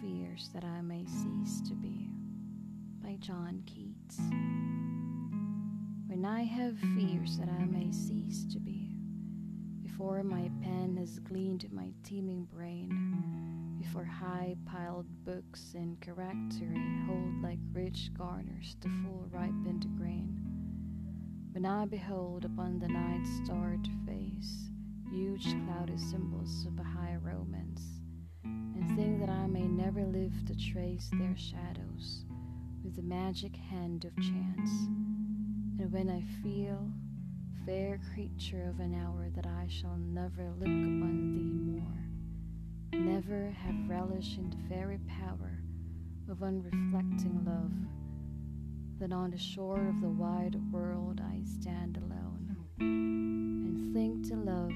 fears that I may cease to be by John Keats. When I have fears that I may cease to be, before my pen has gleaned my teeming brain, before high piled books and charactery hold like rich garners the full ripened grain, when I behold upon the night starred face huge cloudy symbols of a high romance, trace their shadows with the magic hand of chance. And when I feel, fair creature of an hour, that I shall never look upon thee more, never have relish in the very power of unreflecting love, then on the shore of the wide world I stand alone, and think to love